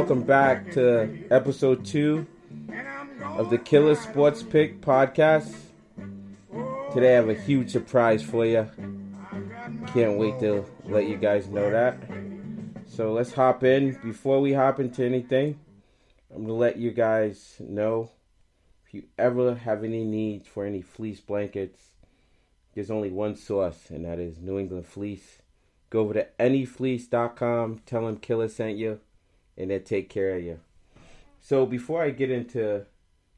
welcome back to episode two of the Killer Sports Pick podcast. Today I have a huge surprise for you. Can't wait to let you guys know that. So let's hop in. Before we hop into anything, I'm gonna let you guys know if you ever have any needs for any fleece blankets, there's only one source, and that is New England Fleece. Go over to anyfleece.com, tell them Killer sent you, and they'll take care of you. So before I get into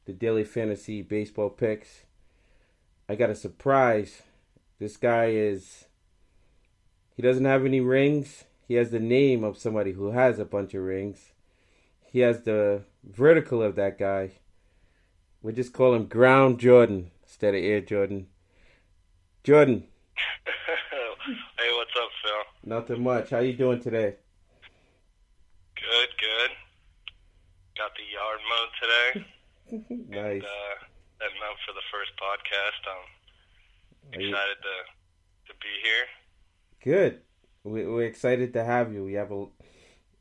the daily fantasy baseball picks, I got a surprise. This guy is he doesn't have any rings. He has the name of somebody who has a bunch of rings. He has the vertical of that guy. We just call him Ground Jordan instead of Air Jordan. Jordan. hey, what's up, Phil? Nothing much. How you doing today? Good. Got the yard mode today. nice. And, uh, setting up for the first podcast. I'm excited to to be here. Good. We, we're excited to have you. We have a,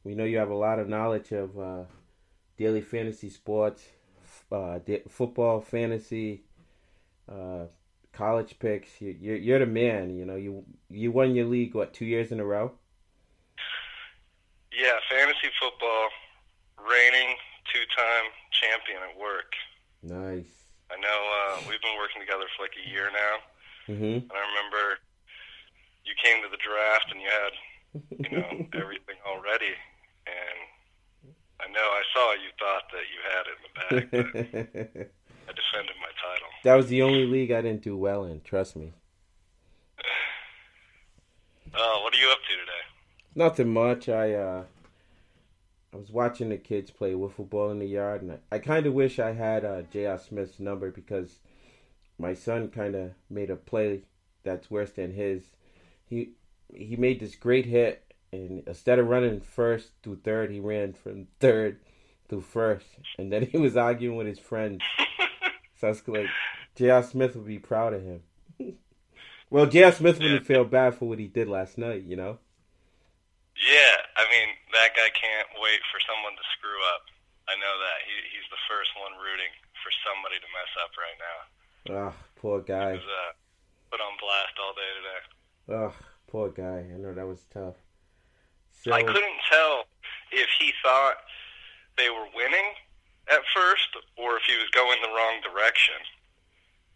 we know you have a lot of knowledge of uh, daily fantasy sports, uh, football, fantasy, uh, college picks. You, you're you're the man. You know you you won your league what two years in a row. Yeah, fantasy football, reigning two-time champion at work. Nice. I know uh, we've been working together for like a year now, mm-hmm. and I remember you came to the draft and you had you know everything already, and I know I saw you thought that you had it in the bag. But I defended my title. That was the only league I didn't do well in. Trust me. Oh, what are you up to today? Nothing much. I uh, I was watching the kids play wiffle ball in the yard, and I, I kind of wish I had uh, J.R. Smith's number because my son kind of made a play that's worse than his. He he made this great hit, and instead of running first to third, he ran from third to first, and then he was arguing with his friends. so I was like, J.R. Smith would be proud of him. well, J.R. Smith wouldn't feel bad for what he did last night, you know. Yeah, I mean that guy can't wait for someone to screw up. I know that he he's the first one rooting for somebody to mess up right now. Ah, oh, poor guy. He was uh, put on blast all day today. Oh, poor guy. I know that was tough. So, I couldn't tell if he thought they were winning at first or if he was going the wrong direction.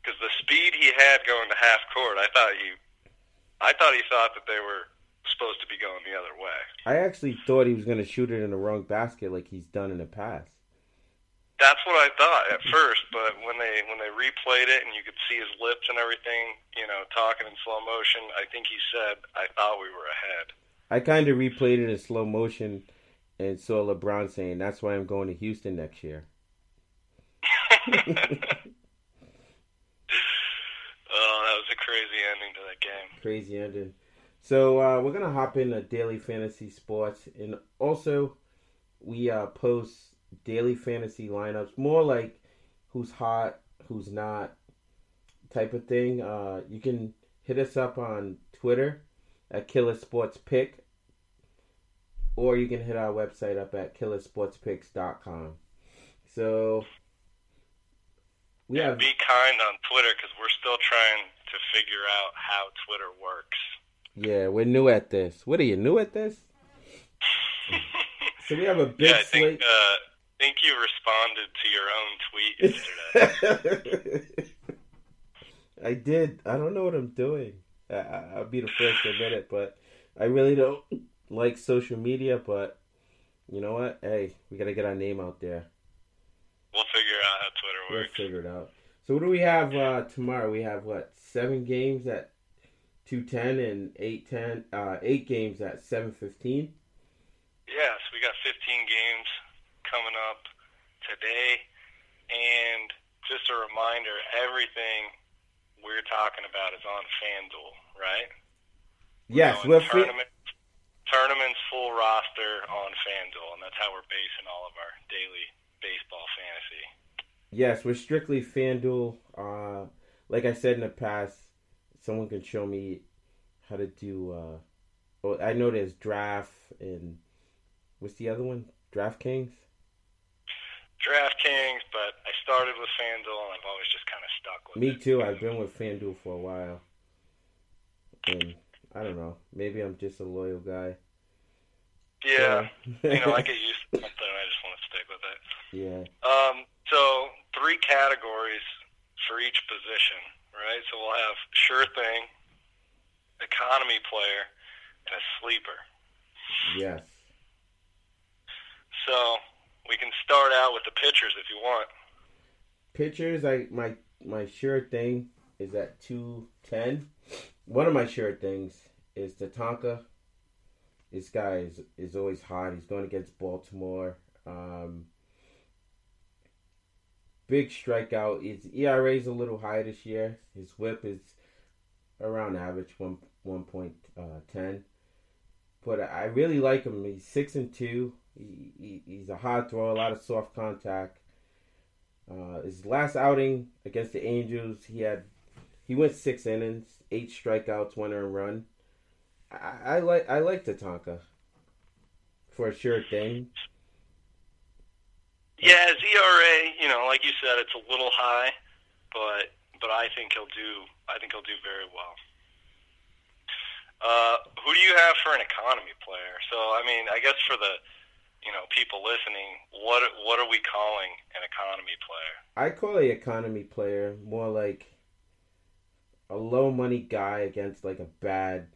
Because the speed he had going to half court, I thought he, I thought he thought that they were supposed to be going the other way. I actually thought he was going to shoot it in the wrong basket like he's done in the past. That's what I thought at first, but when they when they replayed it and you could see his lips and everything, you know, talking in slow motion, I think he said, "I thought we were ahead." I kind of replayed it in slow motion and saw LeBron saying, "That's why I'm going to Houston next year." oh, that was a crazy ending to that game. Crazy ending. So uh, we're gonna hop into daily fantasy sports, and also we uh, post daily fantasy lineups, more like who's hot, who's not, type of thing. Uh, you can hit us up on Twitter at Killer Sports Pick, or you can hit our website up at killersportspicks.com. So we yeah, have be kind on Twitter because we're still trying to figure out how Twitter works. Yeah, we're new at this. What are you new at this? so we have a big yeah, I slate. think, uh, think you responded to your own tweet yesterday. I did. I don't know what I'm doing. I, will be the first to admit it, but I really don't like social media. But you know what? Hey, we gotta get our name out there. We'll figure out how Twitter works. We'll figure it out. So what do we have uh, tomorrow? We have what seven games at two ten and eight ten, uh, eight games at seven fifteen. Yes, we got fifteen games coming up today, and just a reminder, everything we're talking about is on FanDuel, right? Yes, we're tournament, tournaments full roster on FanDuel, and that's how we're basing all of our daily baseball fantasy. Yes, we're strictly FanDuel. Uh, like I said in the past, someone can show me how to do. Uh, well, I know there's draft and what's the other one? DraftKings? DraftKings, but I started with FanDuel and I've always just kind of stuck with Me it. too. I've been with FanDuel for a while. And I don't know. Maybe I'm just a loyal guy. Yeah. you know, I get used to something and I just want to stick with it. Yeah. Um, so three categories for each position, right? So we'll have sure thing, economy player, and a sleeper. Yes. So we can start out with the pitchers if you want. Pitchers, I my my sure thing is at two ten. One of my sure things is Tatanka. This guy is is always hot. He's going against Baltimore. Um, big strikeout. His ERA is a little high this year. His WHIP is around average one one point uh, ten. But I really like him. He's six and two. He, he, he's a hard thrower, a lot of soft contact. Uh, his last outing against the Angels, he had he went six innings, eight strikeouts, one earned run. I, I like I like Tatanka for a sure thing. Yeah, his ERA, you know, like you said, it's a little high, but but I think he'll do. I think he'll do very well. Uh, who do you have for an economy player? So, I mean, I guess for the you know people listening, what what are we calling an economy player? I call a economy player more like a low money guy against like a bad,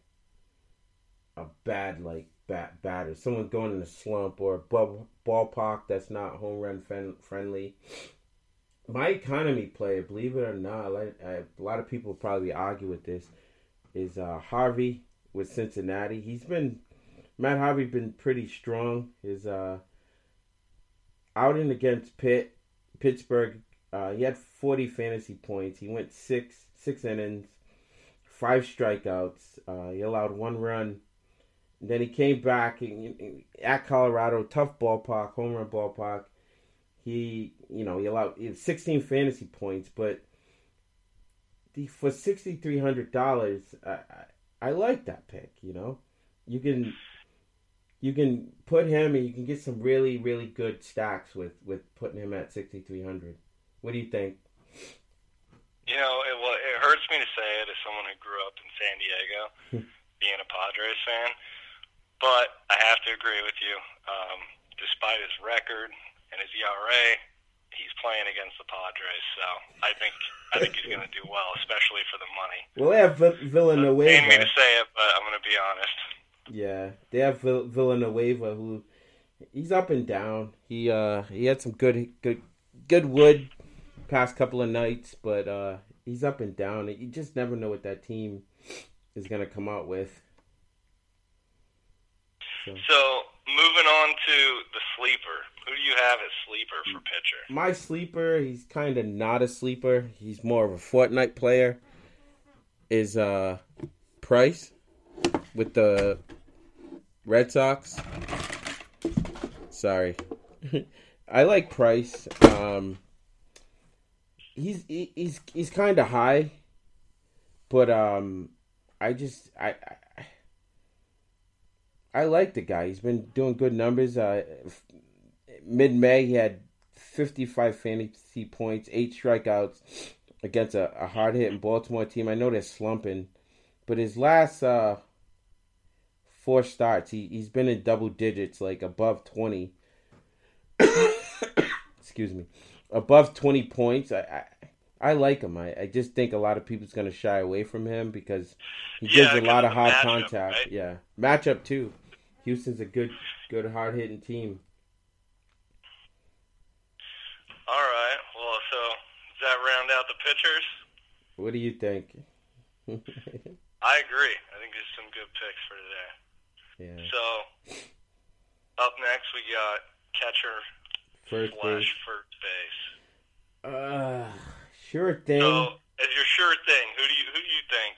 a bad like bat batter. Someone going in a slump or a ball, ballpark that's not home run friendly. My economy player, believe it or not, a lot of people probably argue with this, is uh, Harvey with Cincinnati. He's been Matt Harvey been pretty strong. His uh, outing against Pitt, Pittsburgh, uh, he had 40 fantasy points. He went six six innings, five strikeouts. Uh, he allowed one run. And then he came back at Colorado, tough ballpark, home run ballpark. He, you know, he allowed 16 fantasy points, but the, for sixty three hundred dollars, I, like that pick. You know, you can you can put him and you can get some really really good stacks with with putting him at 6300 what do you think? You know it, well, it hurts me to say it as someone who grew up in san diego being a padres fan but i have to agree with you. Um, despite his record and his era he's playing against the padres so i think i think he's going to do well especially for the money well they have villanueva pain me to say it but i'm going to be honest yeah, they have Villanueva who he's up and down. He uh he had some good good good wood past couple of nights, but uh he's up and down. You just never know what that team is gonna come out with. So, so moving on to the sleeper. Who do you have as sleeper for pitcher? My sleeper, he's kind of not a sleeper. He's more of a fortnight player. Is uh Price with the Red Sox. Sorry, I like Price. Um, he's he, he's he's kind of high, but um, I just I, I I like the guy. He's been doing good numbers. Uh, Mid May, he had fifty five fantasy points, eight strikeouts against a, a hard hitting Baltimore team. I know they're slumping, but his last uh four starts. He he's been in double digits, like above twenty. Excuse me, above twenty points. I, I I, like him. I, I just think a lot of people's gonna shy away from him because he gives a lot of hard matchup, contact. Right? Yeah, matchup too. Houston's a good good hard hitting team. All right. Well, so does that round out the pitchers? What do you think? I agree. I think there's some good picks for today. Yeah. So up next we got catcher first slash base. first base. Uh, sure thing. So as your sure thing, who do you who do you think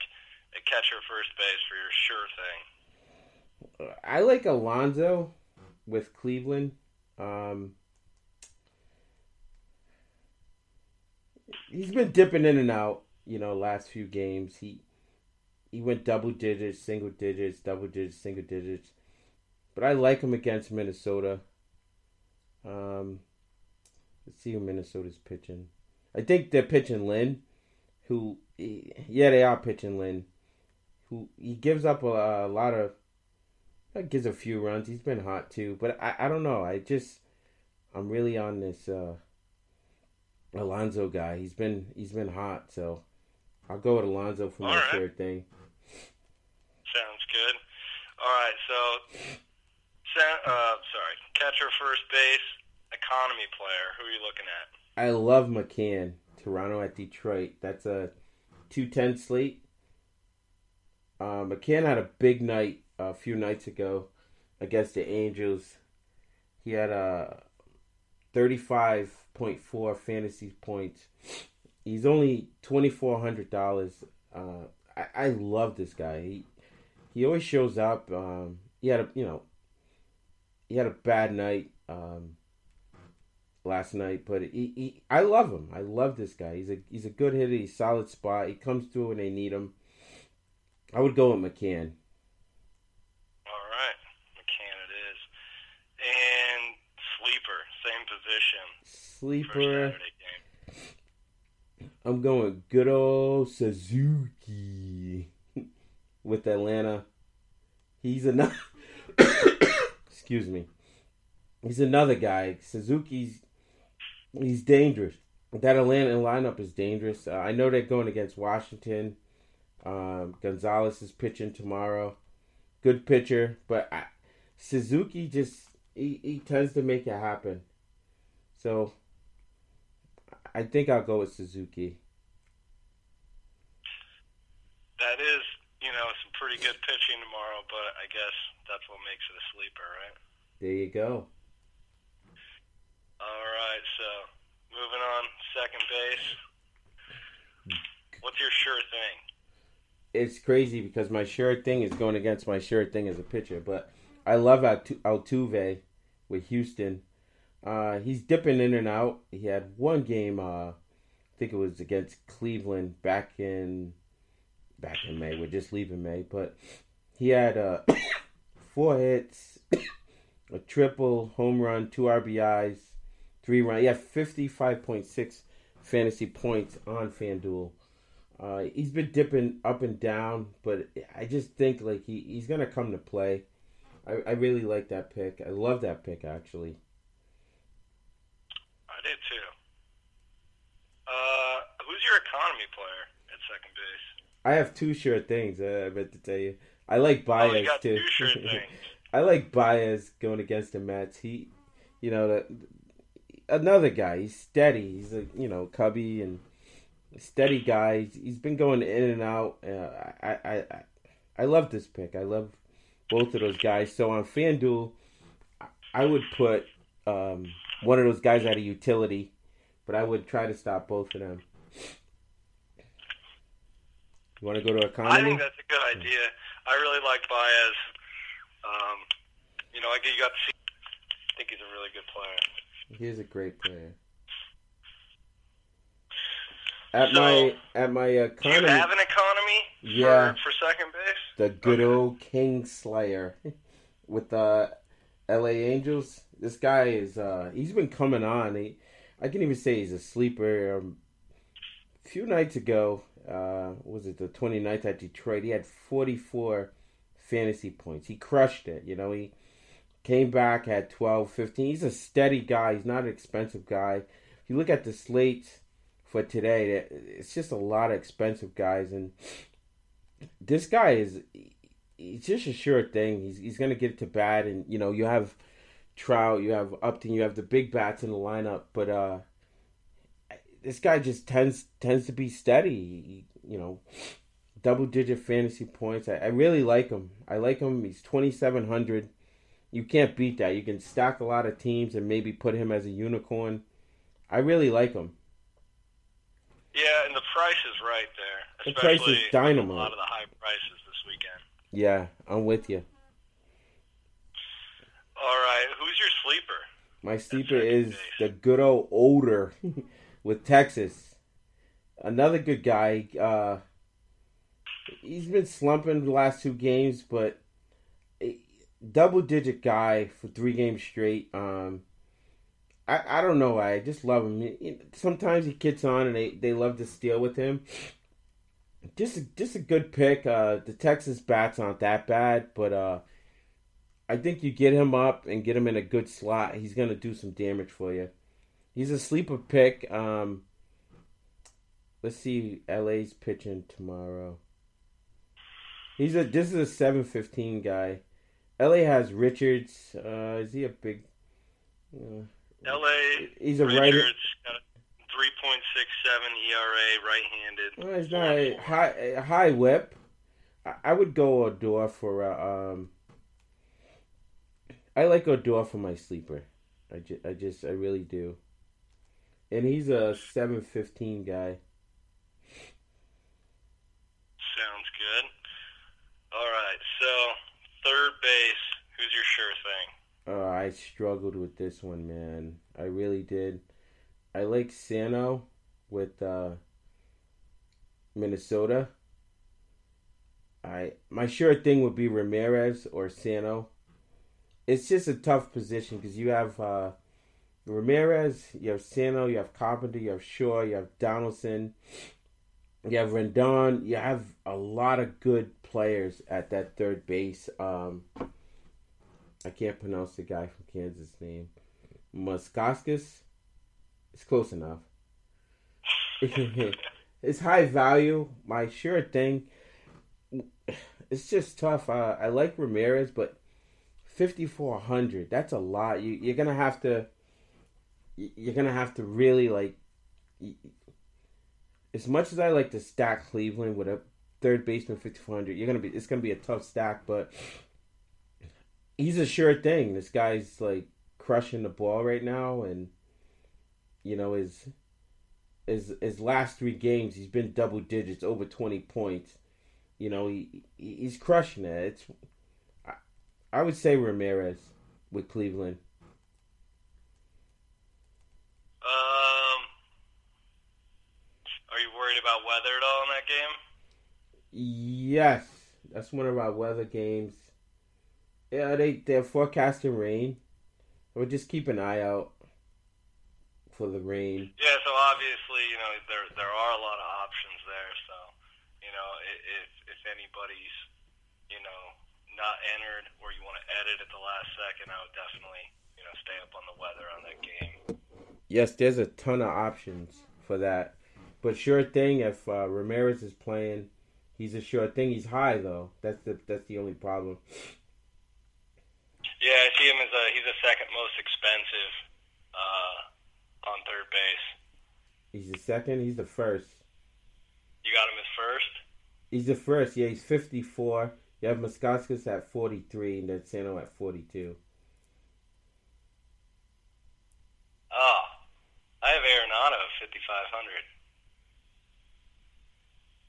a catcher first base for your sure thing? I like Alonso with Cleveland. Um, he's been dipping in and out, you know, last few games. He he went double digits, single digits, double digits, single digits. But I like him against Minnesota. Um, let's see who Minnesota's pitching. I think they're pitching Lynn, who yeah they are pitching Lynn, who he gives up a, a lot of. That Gives a few runs. He's been hot too, but I I don't know. I just I'm really on this uh, Alonso guy. He's been he's been hot, so I'll go with Alonso for my right. third thing. Sounds good. All right, so uh, sorry, catcher, first base, economy player. Who are you looking at? I love McCann. Toronto at Detroit. That's a two ten slate. Uh, McCann had a big night a few nights ago against the Angels. He had a 35.4 fantasy points. He's only $2,400. Uh, I, I love this guy. He he always shows up. Um, he had a you know he had a bad night um, last night, but he, he I love him. I love this guy. He's a he's a good hitter. He's solid spot. He comes through when they need him. I would go with McCann. All right, McCann it is, and sleeper, same position. Sleeper. I'm going good old Suzuki with Atlanta. He's another. excuse me. He's another guy. Suzuki's he's dangerous. That Atlanta lineup is dangerous. Uh, I know they're going against Washington. Um, Gonzalez is pitching tomorrow. Good pitcher, but I, Suzuki just he, he tends to make it happen. So I think I'll go with Suzuki. That is, you know, some pretty good pitching tomorrow, but I guess that's what makes it a sleeper, right? There you go. All right, so moving on, second base. What's your sure thing? It's crazy because my sure thing is going against my sure thing as a pitcher, but I love Altuve with Houston. Uh, he's dipping in and out. He had one game, uh, I think it was against Cleveland back in back in May. We're just leaving May, but he had uh, four hits, a triple, home run, two RBIs, three run. He had fifty five point six fantasy points on FanDuel. Uh, he's been dipping up and down, but I just think like he, he's gonna come to play. I, I really like that pick. I love that pick actually. I did too. Uh, who's your economy player at second base? I have two sure things. Uh, I meant to tell you. I like Baez oh, too. Sure I like Baez going against the Mets. He, you know, the, another guy. He's steady. He's a you know cubby and steady guy. He's been going in and out. Uh, I, I, I, I love this pick. I love both of those guys. So on FanDuel, I would put um, one of those guys out of utility, but I would try to stop both of them. You want to go to economy? I think that's a good idea. I really like Baez. Um, you know, I you got to see. I think he's a really good player. He is a great player. At so, my at my economy, do you have an economy? Yeah, for, for second base. The good okay. old Kinsler with the L.A. Angels. This guy is uh he's been coming on. He, I can even say he's a sleeper. Um, a few nights ago, uh, was it the 29th at Detroit? He had 44 fantasy points. He crushed it. You know, he came back, at 12, 15. He's a steady guy. He's not an expensive guy. If you look at the slate for today, it's just a lot of expensive guys. And this guy is, he's just a sure thing. He's, he's going to get it to bat. And, you know, you have Trout, you have Upton, you have the big bats in the lineup. But, uh, this guy just tends tends to be steady. You know, double digit fantasy points. I, I really like him. I like him. He's twenty seven hundred. You can't beat that. You can stack a lot of teams and maybe put him as a unicorn. I really like him. Yeah, and the price is right there. The price is dynamite. A lot of the high prices this weekend. Yeah, I'm with you. All right, who's your sleeper? My sleeper is the good old Odor with Texas. Another good guy. Uh, he's been slumping the last two games, but double digit guy for three games straight. Um, I, I don't know why. I just love him. Sometimes he gets on and they, they love to steal with him. Just a, just a good pick. Uh, the Texas bats aren't that bad, but uh, I think you get him up and get him in a good slot. He's gonna do some damage for you. He's a sleeper pick. Um, let's see, LA's pitching tomorrow. He's a this is a seven fifteen guy. LA has Richards. Uh, is he a big? Uh, LA. He's a writer. Three point six seven ERA, right-handed. Well, he's not a high a high whip. I, I would go Odor for. Uh, um, I like Odor for my sleeper. I, ju- I just I really do. And he's a seven fifteen guy. Sounds good. All right, so third base. Who's your sure thing? Uh, I struggled with this one, man. I really did. I like Sano with uh, Minnesota. I my sure thing would be Ramirez or Sano. It's just a tough position because you have uh, Ramirez, you have Sano, you have Carpenter, you have Shaw, you have Donaldson, you have Rendon. You have a lot of good players at that third base. Um, I can't pronounce the guy from Kansas' name. Muskaskis. It's close enough. it's high value. My sure thing. It's just tough. Uh, I like Ramirez, but fifty four hundred. That's a lot. You you're gonna have to. You're gonna have to really like. As much as I like to stack Cleveland with a third baseman fifty four hundred, you're gonna be. It's gonna be a tough stack, but he's a sure thing. This guy's like crushing the ball right now, and you know his his his last three games he's been double digits, over twenty points. You know he he's crushing it. It's I would say Ramirez with Cleveland. Um, are you worried about weather at all in that game? Yes, that's one of our weather games. Yeah, they they're forecasting rain. We'll just keep an eye out for the rain. Yeah, so obviously, you know, there there are a lot of options there. So, you know, if if anybody's, not entered or you want to edit at the last second, I would definitely, you know, stay up on the weather on that game. Yes, there's a ton of options for that. But sure thing, if uh, Ramirez is playing, he's a sure thing. He's high though. That's the that's the only problem. Yeah, I see him as a he's the second most expensive uh, on third base. He's the second. He's the first. You got him as first. He's the first. Yeah, he's fifty four. You have Muskaskis at forty three, and then Sano at forty two. Oh, ah, I have Arenado at fifty five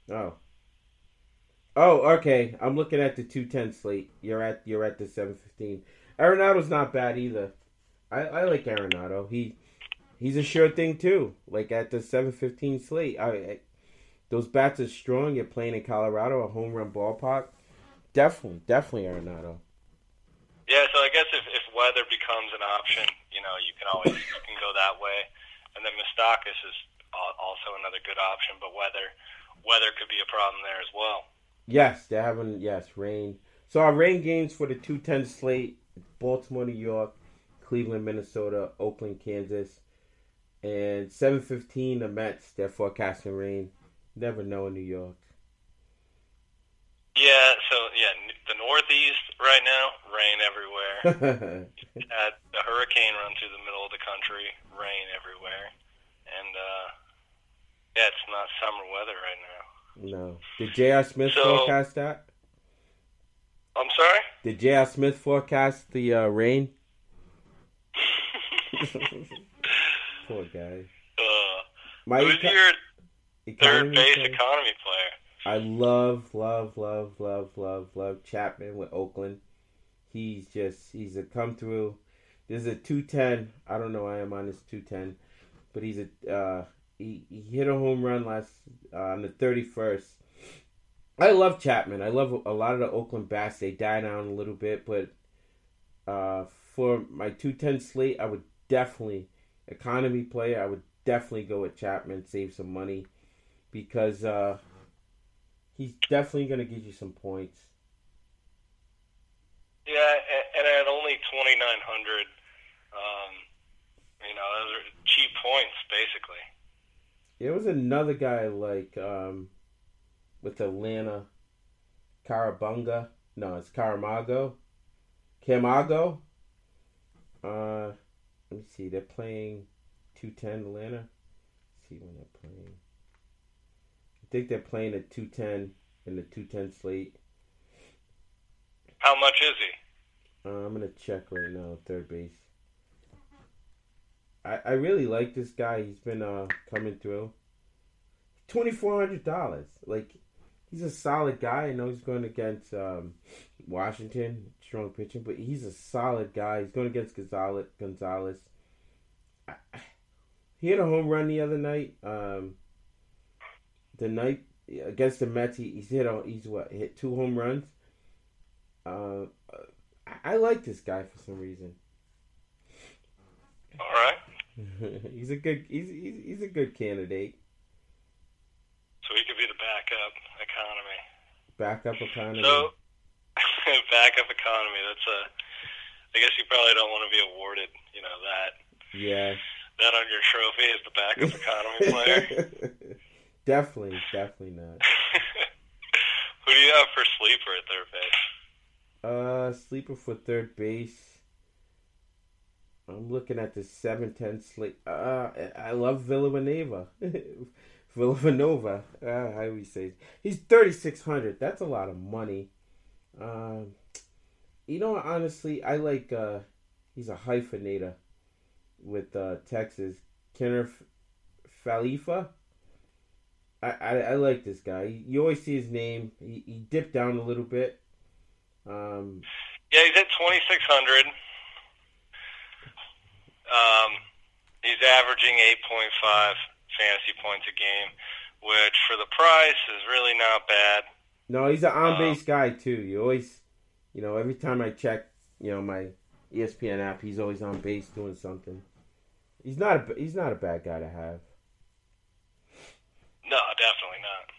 hundred. Oh. Oh, okay. I'm looking at the two ten slate. You're at you're at the seven fifteen. Arenado's not bad either. I, I like Arenado. He he's a sure thing too. Like at the seven fifteen slate, I, I, those bats are strong. You're playing in Colorado, a home run ballpark. Definitely, definitely Arenado. Yeah, so I guess if, if weather becomes an option, you know, you can always you can go that way. And then Moustakas is also another good option, but weather weather could be a problem there as well. Yes, they're having yes rain. So our rain games for the two ten slate Baltimore, New York, Cleveland, Minnesota, Oakland, Kansas, and 7:15 the Mets. They're forecasting rain. Never know in New York. Yeah, so yeah, the Northeast right now, rain everywhere. Had a hurricane run through the middle of the country, rain everywhere, and uh, yeah, it's not summer weather right now. No. Did J.R. Smith so, forecast that? I'm sorry? Did J.R. Smith forecast the uh, rain? Poor guy. Uh, My who's your third base player? economy player? I love, love, love, love, love, love Chapman with Oakland. He's just, he's a come through. There's a 210. I don't know why I'm on this 210, but he's a, uh, he, he hit a home run last, uh, on the 31st I love Chapman. I love a lot of the Oakland bats. They die down a little bit, but uh, for my two ten slate, I would definitely economy player, I would definitely go with Chapman, save some money, because uh, he's definitely going to give you some points. Yeah, and at only twenty nine hundred, um, you know, those are cheap points basically. There was another guy like um, with Atlanta, Carabunga. No, it's Caramago. Camago. Uh, let me see. They're playing two ten Atlanta. Let's see when they're playing. Think they're playing at two ten in the two ten slate. How much is he? Uh, I'm gonna check right now. Third base. I, I really like this guy. He's been uh coming through. Twenty four hundred dollars. Like he's a solid guy. I know he's going against um, Washington, strong pitching, but he's a solid guy. He's going against Gonzalez. Gonzalez. I, he hit a home run the other night. Um, the night against the Mets, he, he's hit a, he's what hit two home runs. Uh, I, I like this guy for some reason. All right. he's a good he's, he's he's a good candidate. So he could be the backup economy. Backup economy. So backup economy. That's a. I guess you probably don't want to be awarded. You know that. Yeah. That on your trophy is the backup economy player. definitely, definitely not. Who do you have for sleeper at third base? Uh, sleeper for third base. I'm looking at the seven ten slate. Uh, I love Villanueva. Villanova. Uh, how do we say? It? He's thirty six hundred. That's a lot of money. Um, you know, honestly, I like. Uh, he's a hyphenator with uh, Texas. Kenneth Falefa. I, I, I like this guy. You always see his name. He, he dipped down a little bit. Um, yeah, he's at twenty six hundred. Um, he's averaging eight point five fantasy points a game, which for the price is really not bad. No, he's an on base um, guy too. You always, you know, every time I check, you know, my ESPN app, he's always on base doing something. He's not a he's not a bad guy to have. No, definitely not.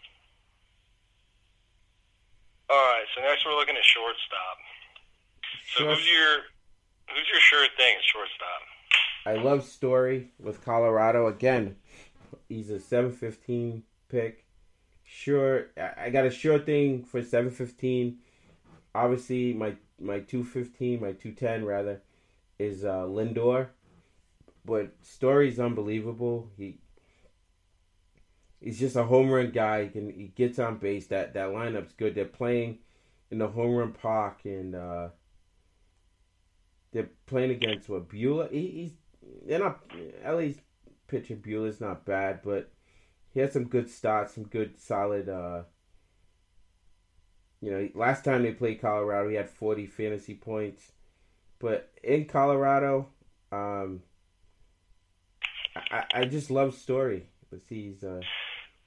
All right, so next we're looking at shortstop. So Short... who's your who's your sure thing at shortstop? I love Story with Colorado again. He's a seven fifteen pick. Sure, I got a sure thing for seven fifteen. Obviously, my my two fifteen, my two ten rather, is uh, Lindor. But Story's unbelievable. He he's just a home run guy. He can he gets on base. That that lineup's good. They're playing in the home run park and uh, they're playing against what Buehler. He, he's they're not LA's pitcher Buehler's not bad, but he had some good starts, some good solid. Uh, you know, last time they played Colorado, he had 40 fantasy points. But in Colorado, um, I, I just love Story. See, he's uh,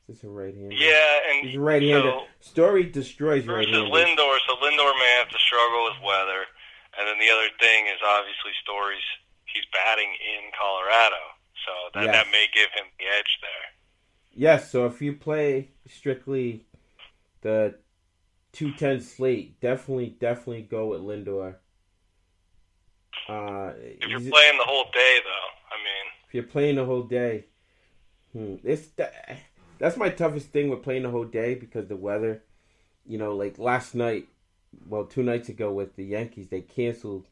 is a right hander? Yeah, and he's a right hander. So, Story destroys right handers. Lindor, so Lindor may have to struggle with weather. And then the other thing is obviously Story's he's batting in Colorado, so that yes. that may give him the edge there. Yes, so if you play strictly the two ten slate, definitely definitely go with Lindor. Uh, if you're playing the whole day, though, I mean, if you're playing the whole day, hmm, it's that's my toughest thing with playing the whole day because the weather. You know, like last night, well, two nights ago with the Yankees, they canceled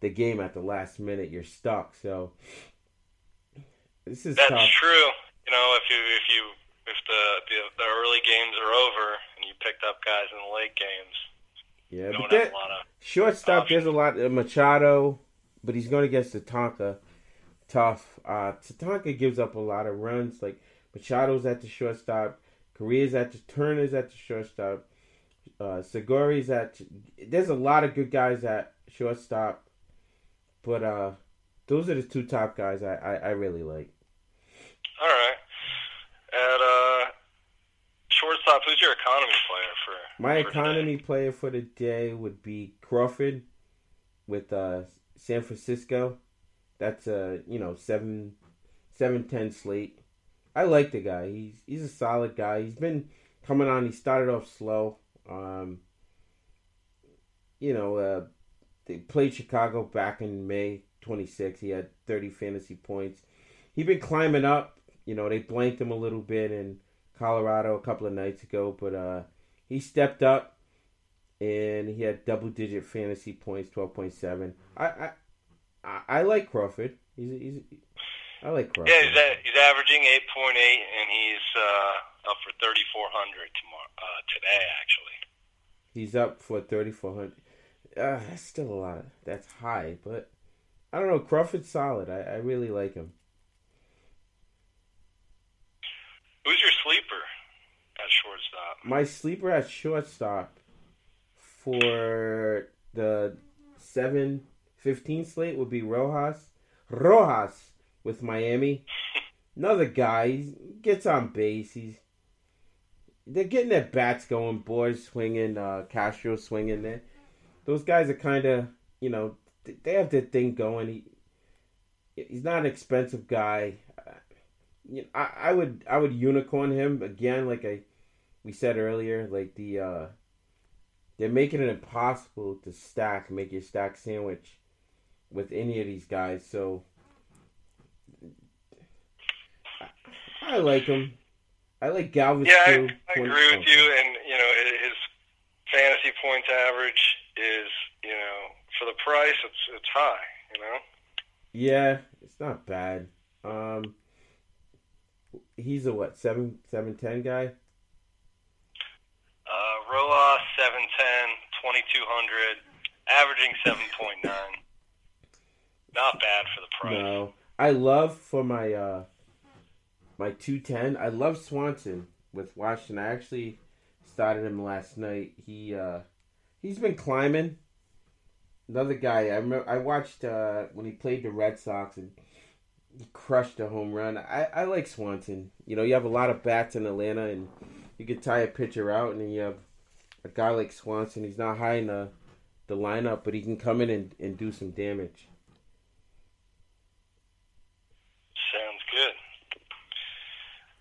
the game at the last minute, you're stuck. So this is that's tough. true. You know, if you if you if the, the the early games are over and you picked up guys in the late games, yeah, but that, shortstop. Options. There's a lot of Machado, but he's going against Tatanka. Tough. Uh, Tatanka gives up a lot of runs. Like Machado's at the shortstop, Correa's at the Turner's at the shortstop, uh, Segura's at. There's a lot of good guys at shortstop. But uh, those are the two top guys I, I, I really like. All right. At uh, shortstop, who's your economy player for? My for economy player for the day would be Crawford with uh, San Francisco. That's a you know seven seven ten slate. I like the guy. He's he's a solid guy. He's been coming on. He started off slow. Um, you know, uh, they played Chicago back in May 26. He had 30 fantasy points. He's been climbing up. You know, they blanked him a little bit in Colorado a couple of nights ago, but uh, he stepped up and he had double digit fantasy points, 12.7. I, I I, like Crawford. He's, he's I like Crawford. Yeah, he's, a, he's averaging 8.8 and he's uh, up for 3400 tomorrow uh, today actually. He's up for 3400. Uh, that's still a lot. That's high, but I don't know. Crawford's solid. I, I really like him. Who's your sleeper at shortstop? My sleeper at shortstop for the 7 15 slate would be Rojas. Rojas with Miami. Another guy. He gets on base. He's they're getting their bats going. Boys swinging, uh, Castro swinging. There, those guys are kind of you know they have their thing going. He he's not an expensive guy. I, I would I would unicorn him again, like I we said earlier. Like the uh, they're making it impossible to stack, make your stack sandwich with any of these guys. So I like him. I like Galvis yeah, too. I, I agree with you. And you know his fantasy points average is you know for the price it's it's high. You know. Yeah, it's not bad. Um, he's a what seven seven ten guy. Uh, Roa 710, 2200, averaging 7.9. Not bad for the price. No. I love for my uh my 210. I love Swanson with Washington. I actually started him last night. He uh he's been climbing. Another guy I remember I watched uh when he played the Red Sox and he crushed a home run. I, I like Swanson. You know, you have a lot of bats in Atlanta, and you could tie a pitcher out, and then you have a guy like Swanson. He's not high in the, the lineup, but he can come in and, and do some damage. Sounds good.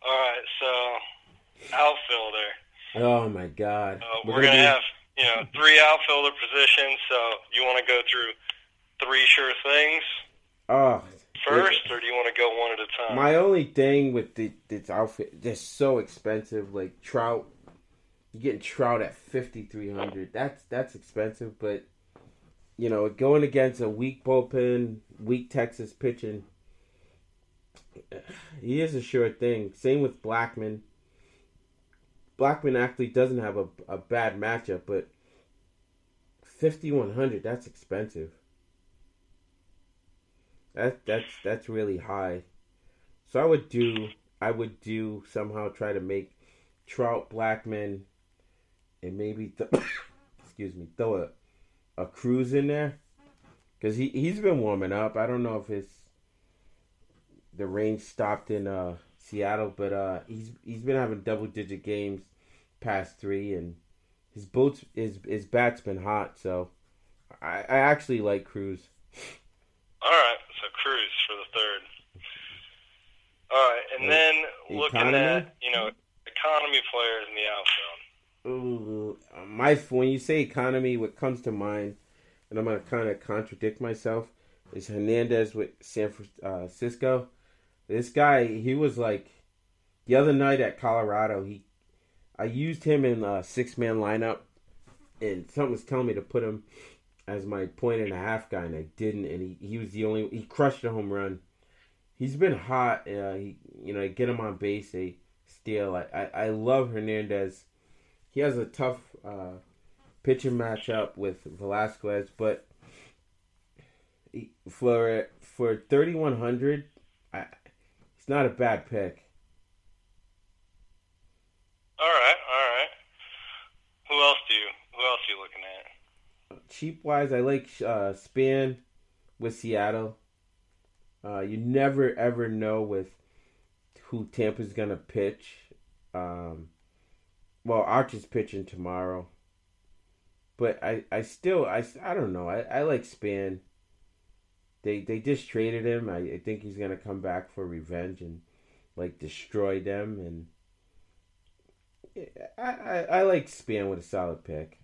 All right, so outfielder. Oh my God! Uh, we're, we're gonna, gonna have you know three outfielder positions. So you want to go through three sure things? Oh, first, or do you want to go one at a time? My only thing with the, this outfit, they're so expensive. Like Trout, you're getting Trout at fifty three hundred. That's that's expensive, but you know, going against a weak bullpen, weak Texas pitching, he is a sure thing. Same with Blackmon. Blackmon actually doesn't have a, a bad matchup, but 5100 that's expensive. That that's that's really high. So I would do I would do somehow try to make Trout Blackmon and maybe th- excuse me throw a a Cruz in there because he he's been warming up. I don't know if his the range stopped in uh, Seattle, but uh, he's he's been having double digit games past three, and his boats his his bat's been hot. So I I actually like Cruz. All right, so Cruz for the third. All right, and then looking at you know economy players in the outfield. Ooh, my when you say economy, what comes to mind, and I'm gonna kind of contradict myself, is Hernandez with San Francisco. This guy, he was like the other night at Colorado. He, I used him in a six man lineup, and something was telling me to put him as my point and a half guy, and I didn't. And he, he was the only he crushed a home run. He's been hot. Uh, he you know get him on base, a steal. I, I, I love Hernandez. He has a tough uh, matchup with Velasquez, but he, for for thirty one hundred, it's not a bad pick. All right, all right. Who else do you? Who else are you looking at? cheap wise, I like uh, Span with Seattle. Uh, you never ever know with who Tampa's gonna pitch. Um, well, Archer's pitching tomorrow, but I, I still I, I don't know. I, I like Span. They they just traded him. I, I think he's gonna come back for revenge and like destroy them. And I I, I like Span with a solid pick.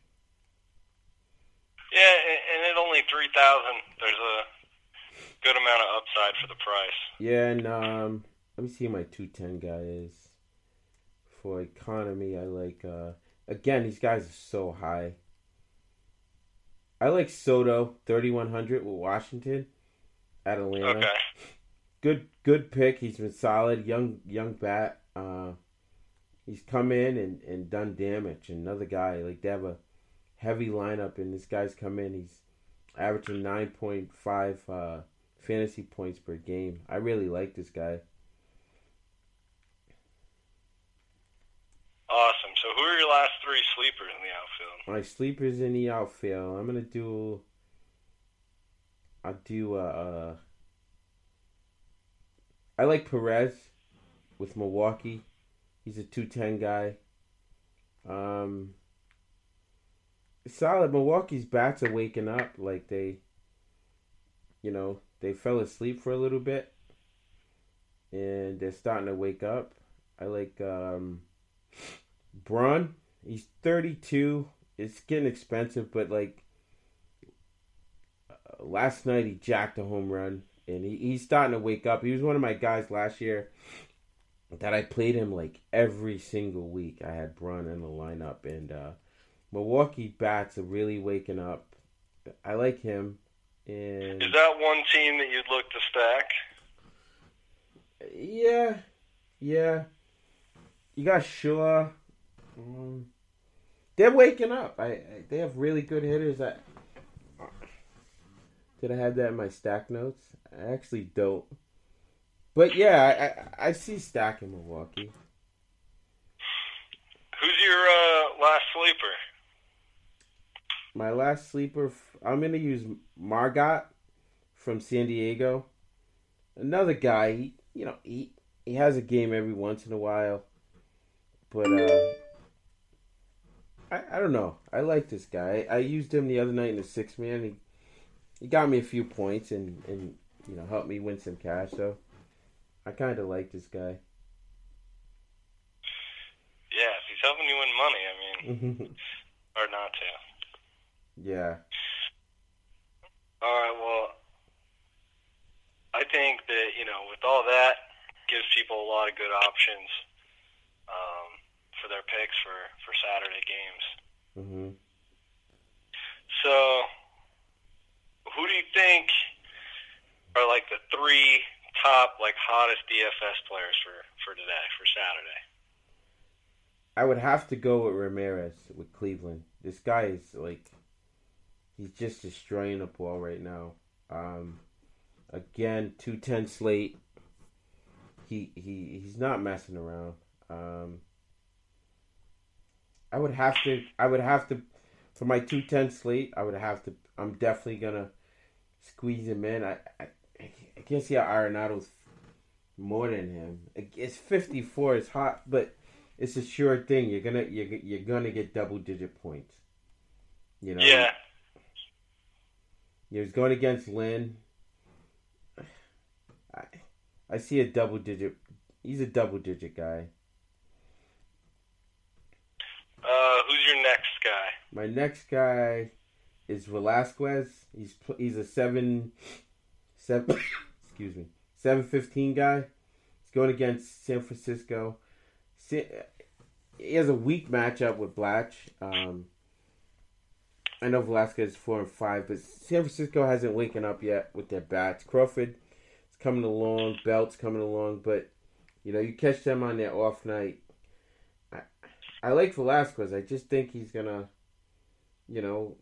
Yeah, and at only three thousand, there's a good amount of upside for the price. Yeah, and um, let me see who my two ten guy is. For economy, I like uh again these guys are so high. I like Soto thirty one hundred with Washington at Atlanta. Okay. Good good pick. He's been solid. Young young bat. Uh, he's come in and, and done damage. Another guy like they have a heavy lineup, and this guy's come in. He's averaging nine point five uh, fantasy points per game. I really like this guy. Awesome. So, who are your last three sleepers in the outfield? My sleepers in the outfield. I'm gonna do. I'll do. Uh, uh, I like Perez with Milwaukee. He's a two ten guy. Um, solid. Milwaukee's bats are waking up. Like they, you know, they fell asleep for a little bit, and they're starting to wake up. I like um, Braun. He's 32. It's getting expensive, but like last night he jacked a home run, and he, he's starting to wake up. He was one of my guys last year that I played him like every single week. I had Braun in the lineup, and uh, Milwaukee bats are really waking up. I like him. And is that one team that you'd look to stack? Yeah, yeah. You got Shaw. Um, they're waking up. I, I, they have really good hitters. I did I have that in my stack notes? I actually don't. But yeah, I I, I see stack in Milwaukee. Who's your uh, last sleeper? My last sleeper. I'm gonna use Margot from San Diego. Another guy. He, you know, he he has a game every once in a while, but uh, I, I don't know. I like this guy. I, I used him the other night in the six man. He he got me a few points and and you know helped me win some cash. So I kind of like this guy. Yeah, if he's helping you win money, I mean, or not to. Yeah. All right. Well, I think that you know, with all that, gives people a lot of good options. Um, for their picks for for Saturday games. Mm-hmm. So, who do you think are like the three top, like hottest DFS players for for today for Saturday? I would have to go with Ramirez with Cleveland. This guy is like, he's just destroying the ball right now. Um, again, two ten slate. He he he's not messing around. Um, I would have to. I would have to for my two ten slate. I would have to. I'm definitely gonna squeeze him in. I I, I can't see how Arenado's more than him. It's 54. It's hot, but it's a sure thing. You're gonna you're you're gonna get double digit points. You know. Yeah. He was going against Lynn. I I see a double digit. He's a double digit guy. Uh, who's your next guy? My next guy is Velasquez. He's he's a seven seven excuse me seven fifteen guy. He's going against San Francisco. He has a weak matchup with Blach. Um, I know Velasquez is four and five, but San Francisco hasn't waken up yet with their bats. Crawford is coming along, Belt's coming along, but you know you catch them on their off night I like Velasquez. I just think he's gonna, you know,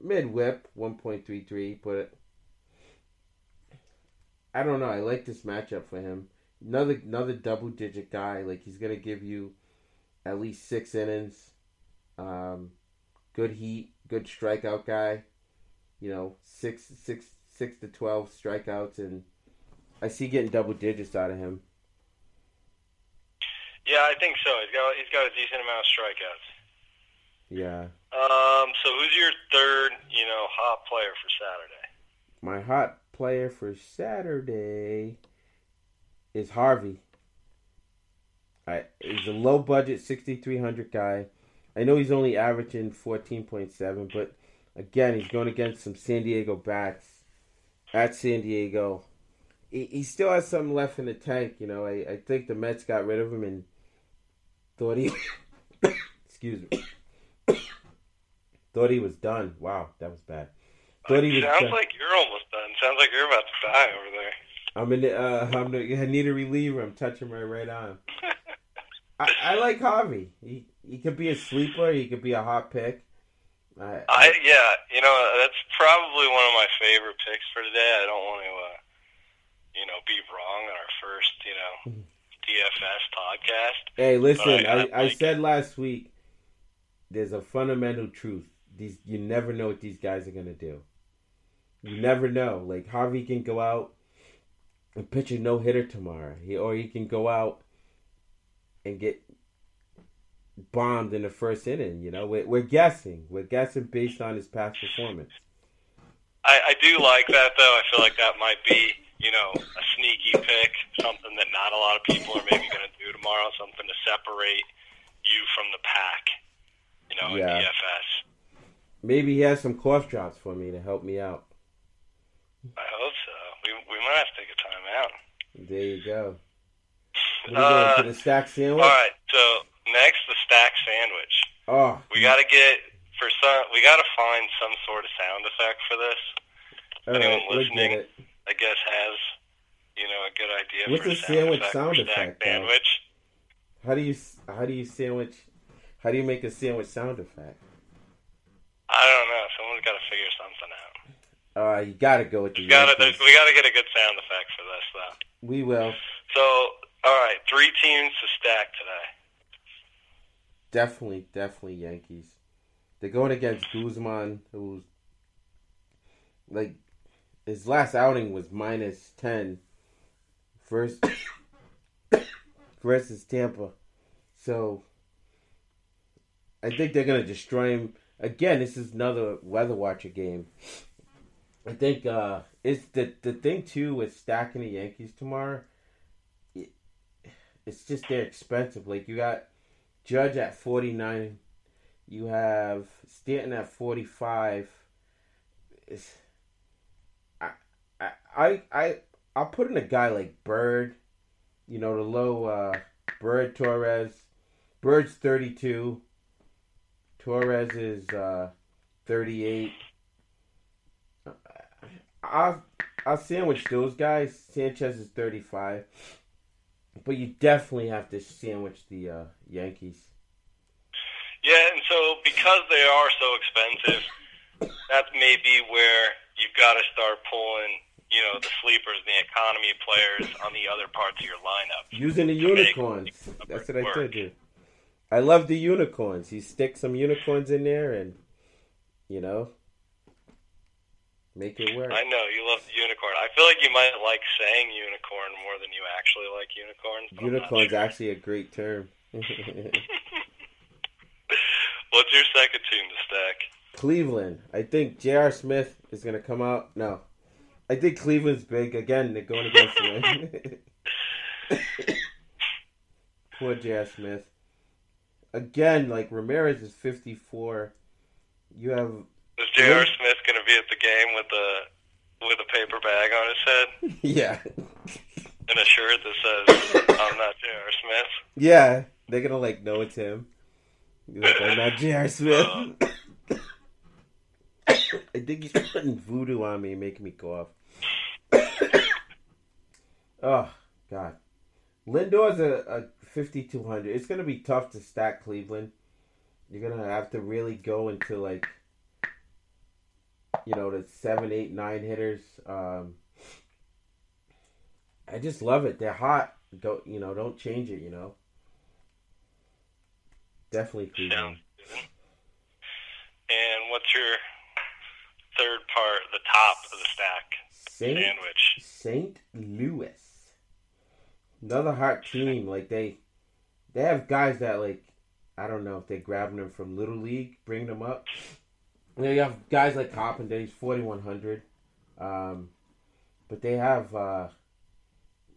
mid whip one point three three, but I don't know. I like this matchup for him. Another another double digit guy. Like he's gonna give you at least six innings. Um, good heat, good strikeout guy. You know, six six six to twelve strikeouts, and I see getting double digits out of him. Yeah, I think so. He's got he's got a decent amount of strikeouts. Yeah. Um. So who's your third, you know, hot player for Saturday? My hot player for Saturday is Harvey. I, he's a low budget 6300 guy. I know he's only averaging 14.7, but again, he's going against some San Diego bats at San Diego. He, still has something left in the tank, you know. I, I think the Mets got rid of him and thought he excuse me. Thought he was done. Wow, that was bad. Thought he was Sounds done. like you're almost done. Sounds like you're about to die over there. I'm in. The, uh, I'm. The, I need a reliever. I'm touching my right arm. I, I like Harvey. He he could be a sleeper. He could be a hot pick. I, I yeah, you know that's probably one of my favorite picks for today. I don't want to, uh, you know, be wrong on our first, you know, DFS podcast. Hey, listen, I, I, I said last week. There's a fundamental truth. These you never know what these guys are gonna do. You never know. Like Harvey can go out and pitch a no hitter tomorrow. He or he can go out and get bombed in the first inning. You know, we're, we're guessing. We're guessing based on his past performance. I, I do like that, though. I feel like that might be, you know, a sneaky pick, something that not a lot of people are maybe going to do tomorrow, something to separate you from the pack, you know, yeah. in DFS. Maybe he has some cough drops for me to help me out. I hope so. We, we might have to take a time out. There you go. What are uh, the stack sandwich? All right, so next the stack sandwich. Oh, we got to get for some. We got to find some sort of sound effect for this. All Anyone right, listening, I guess, has you know a good idea. What's a sandwich sound effect? Sandwich. How do you how do you sandwich? How do you make a sandwich sound effect? I don't know. Someone's got to figure something out. Uh, you got to go with the. We got. We got to get a good sound effect for this, though. We will. So, all right, three teams to stack today. Definitely, definitely Yankees. They're going against Guzman, who's like his last outing was minus ten versus versus Tampa. So I think they're gonna destroy him. Again, this is another weather watcher game. I think uh it's the the thing too with stacking the Yankees tomorrow. It, it's just they're expensive. Like you got Judge at 49. You have Stanton at 45. It's, I, I, I, I'll put in a guy like Bird, you know, the low uh, Bird Torres. Bird's 32. Torres is uh, 38. I'll, I'll sandwich those guys. Sanchez is 35. But you definitely have to sandwich the uh, Yankees. Yeah, and so because they are so expensive, that may be where you've got to start pulling, you know, the sleepers, the economy players on the other parts of your lineup. Using the unicorns. That's what I told you. I love the unicorns. You stick some unicorns in there, and you know, Make it work. I know you love the unicorn. I feel like you might like saying unicorn more than you actually like unicorns. Unicorn's sure. actually a great term. What's your second team to stack? Cleveland. I think J.R. Smith is going to come out. No. I think Cleveland's big. Again, they're going against the Poor J.R. Smith. Again, like Ramirez is 54. You have is J.R. Smith going to be at the game with a with a paper bag on his head? Yeah. And a shirt that says, "I'm not J.R. Smith." Yeah, they're gonna like know it's him. Like, I'm not J.R. Smith. Uh, I think he's putting voodoo on me, making me cough. oh God, Lindor's a, a 5200. It's gonna be tough to stack Cleveland. You're gonna have to really go into like you know, the seven, eight, nine hitters. Um, I just love it. They're hot. Don't you know? Don't change it. You know. Definitely Cleveland. And what's your third part, the top of the stack Saint, sandwich? St. Louis. Another hot team. Like they, they have guys that like, I don't know if they're grabbing them from little league, bringing them up. Know, you have guys like Carpenter, he's 4,100. Um, but they have uh,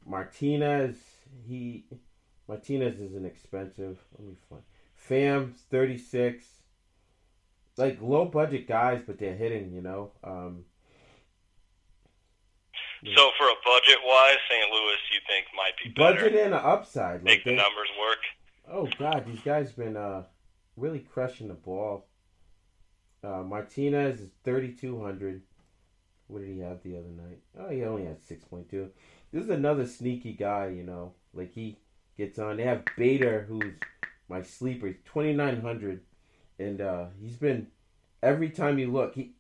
Martinez. He Martinez isn't expensive. Let me find. Pham thirty six. Like low budget guys, but they're hitting. You know. Um, so for a budget wise, St. Louis, you think might be better. budget and an upside. Make Like the numbers work. oh god, these guys have been uh, really crushing the ball. Uh, Martinez is thirty two hundred. What did he have the other night? Oh, he only had six point two. This is another sneaky guy, you know. Like he gets on. They have Bader, who's my sleeper, twenty nine hundred, and uh, he's been every time you look, he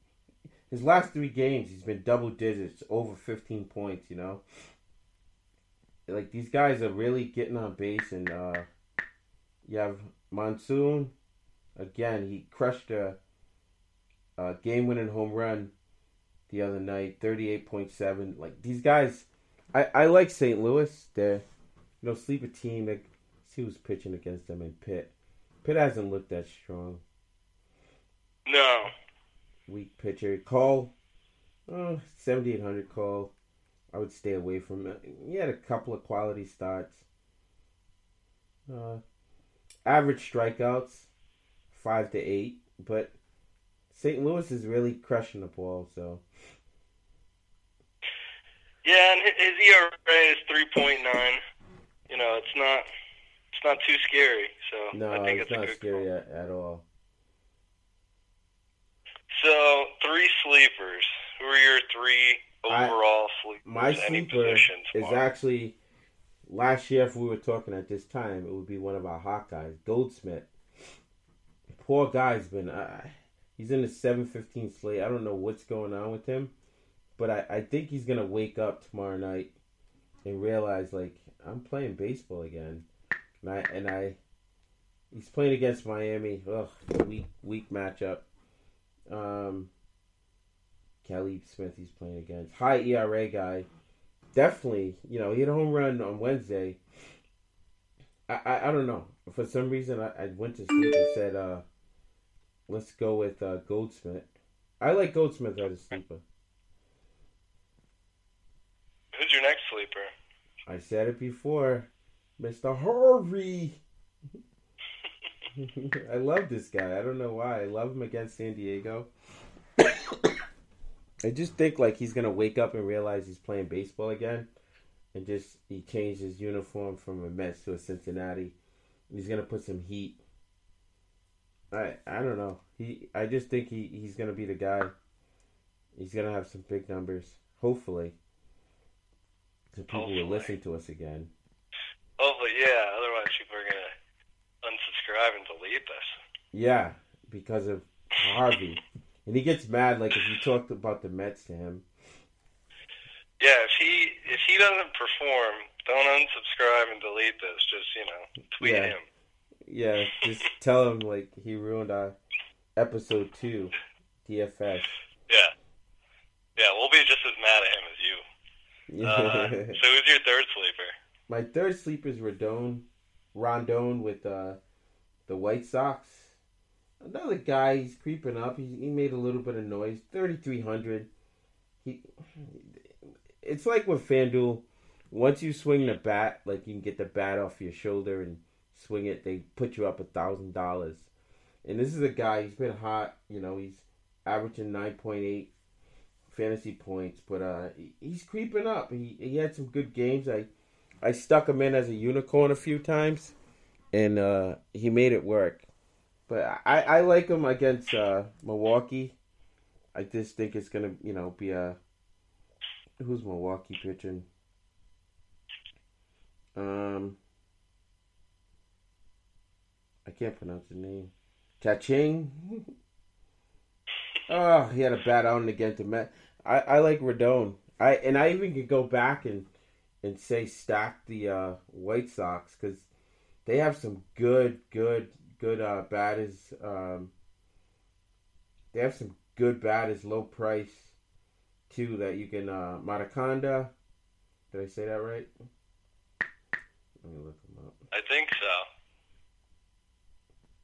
his last three games he's been double digits, over fifteen points. You know, like these guys are really getting on base, and uh, you have Monsoon. Again, he crushed a, a game-winning home run the other night, thirty-eight point seven. Like these guys, I, I like St. Louis. They're you know sleeper team. Like, see who's pitching against them in Pitt. Pitt hasn't looked that strong. No. Weak pitcher. Kuhl, oh, 7,800 Kuhl. I would stay away from it. He had a couple of quality starts. Uh, average strikeouts, five to eight. But St. Louis is really crushing the ball. So Yeah, and hi- his ERA is three point nine. You know, it's not it's not too scary. So no, I think it's it's, not a good scary at, at all. So three sleepers. Who are your three I- overall sleepers? My sleeper is actually last year if we were talking at this time, it would be one of our hot guys, Goldschmidt. Poor guy's been uh, he's in the seven fifteen slate. I don't know what's going on with him, but I, I think he's gonna wake up tomorrow night and realize like I'm playing baseball again, and I and I he's playing against Miami. Ugh, weak weak matchup. Um, Kelly Smith he's playing against high ERA guy. Definitely, you know, he had a home run on Wednesday. I, I, I don't know. For some reason, I, I went to sleep and said, uh, let's go with uh, Goldschmidt. I like Goldschmidt as a sleeper. Who's your next sleeper? I said it before, Mr. Harvey. I love this guy. I don't know why. I love him against San Diego. I just think like he's gonna wake up and realize he's playing baseball again, and just he changed his uniform from a Mets to a Cincinnati. He's gonna put some heat. I I don't know. He I just think he, he's gonna be the guy. He's gonna have some big numbers. Hopefully. So people Hopefully. will listen to us again. Hopefully, yeah. Otherwise, people are gonna unsubscribe and delete this. Yeah, because of Harvey. and he gets mad like if you talked about the Mets to him. Yeah, if he if he doesn't perform, don't unsubscribe and delete this. Just you know, tweet Yeah. him. Yeah, just tell him like he ruined our episode two, DFS. Yeah, yeah. We'll be just as mad at him as you. Uh, so who's your third sleeper? My third sleeper is Rodon, Rondon with uh, the White Sox. Another guy, he's creeping up. He, he made a little bit of noise. Thirty three hundred. He, it's like with FanDuel. Once you swing the bat, like you can get the bat off your shoulder and swing it, they put you up a thousand dollars. And this is a guy. He's been hot. You know, he's averaging nine point eight fantasy points, but uh, he's creeping up. He he had some good games. I I stuck him in as a unicorn a few times, and uh, he made it work. But I, I like him against uh, Milwaukee. I just think it's gonna you know be a who's Milwaukee pitching. Um, I can't pronounce the name. Cha-ching. oh, he had a bad outing against the Met. I, I like Rodon. I and I even could go back and and say stack the uh, White Sox because they have some good, good, good uh, batters. Um, they have some good batters, low price too. That you can uh, Mataconda. Did I say that right? Let me look them up. I think so.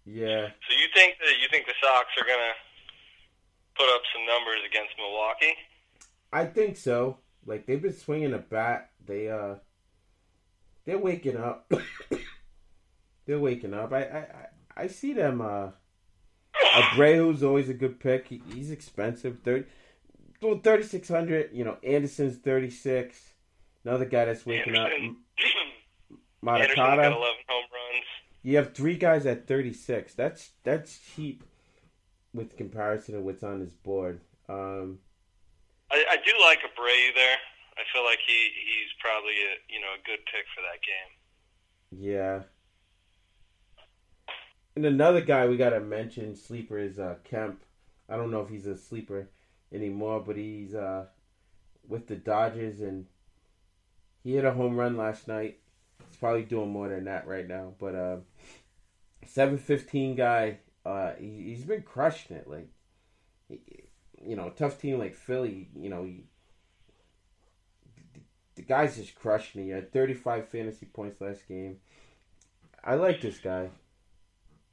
Yeah, So you think that you think the Sox are gonna put up some numbers against Milwaukee? I think so. Like they've been swinging a bat. They uh, they're waking up. they're waking up. I I I see them. Uh, Abreu's always a good pick. He, he's expensive. Thirty, well, thirty six hundred. You know, Anderson's thirty six. Another guy that's waking Anderson. up. Eleven home runs. You have three guys at thirty six. That's that's cheap with comparison to what's on his board. Um, I, I do like Abreu there. I feel like he he's probably a you know a good pick for that game. Yeah. And another guy we gotta mention sleeper is uh, Kemp. I don't know if he's a sleeper anymore, but he's uh, with the Dodgers and he hit a home run last night. He's probably doing more than that right now, but uh, seven fifteen guy. Uh, he, has been crushing it. Like, you know, tough team like Philly. You know, he, the, the guy's just crushing it. He had thirty five fantasy points last game. I like this guy.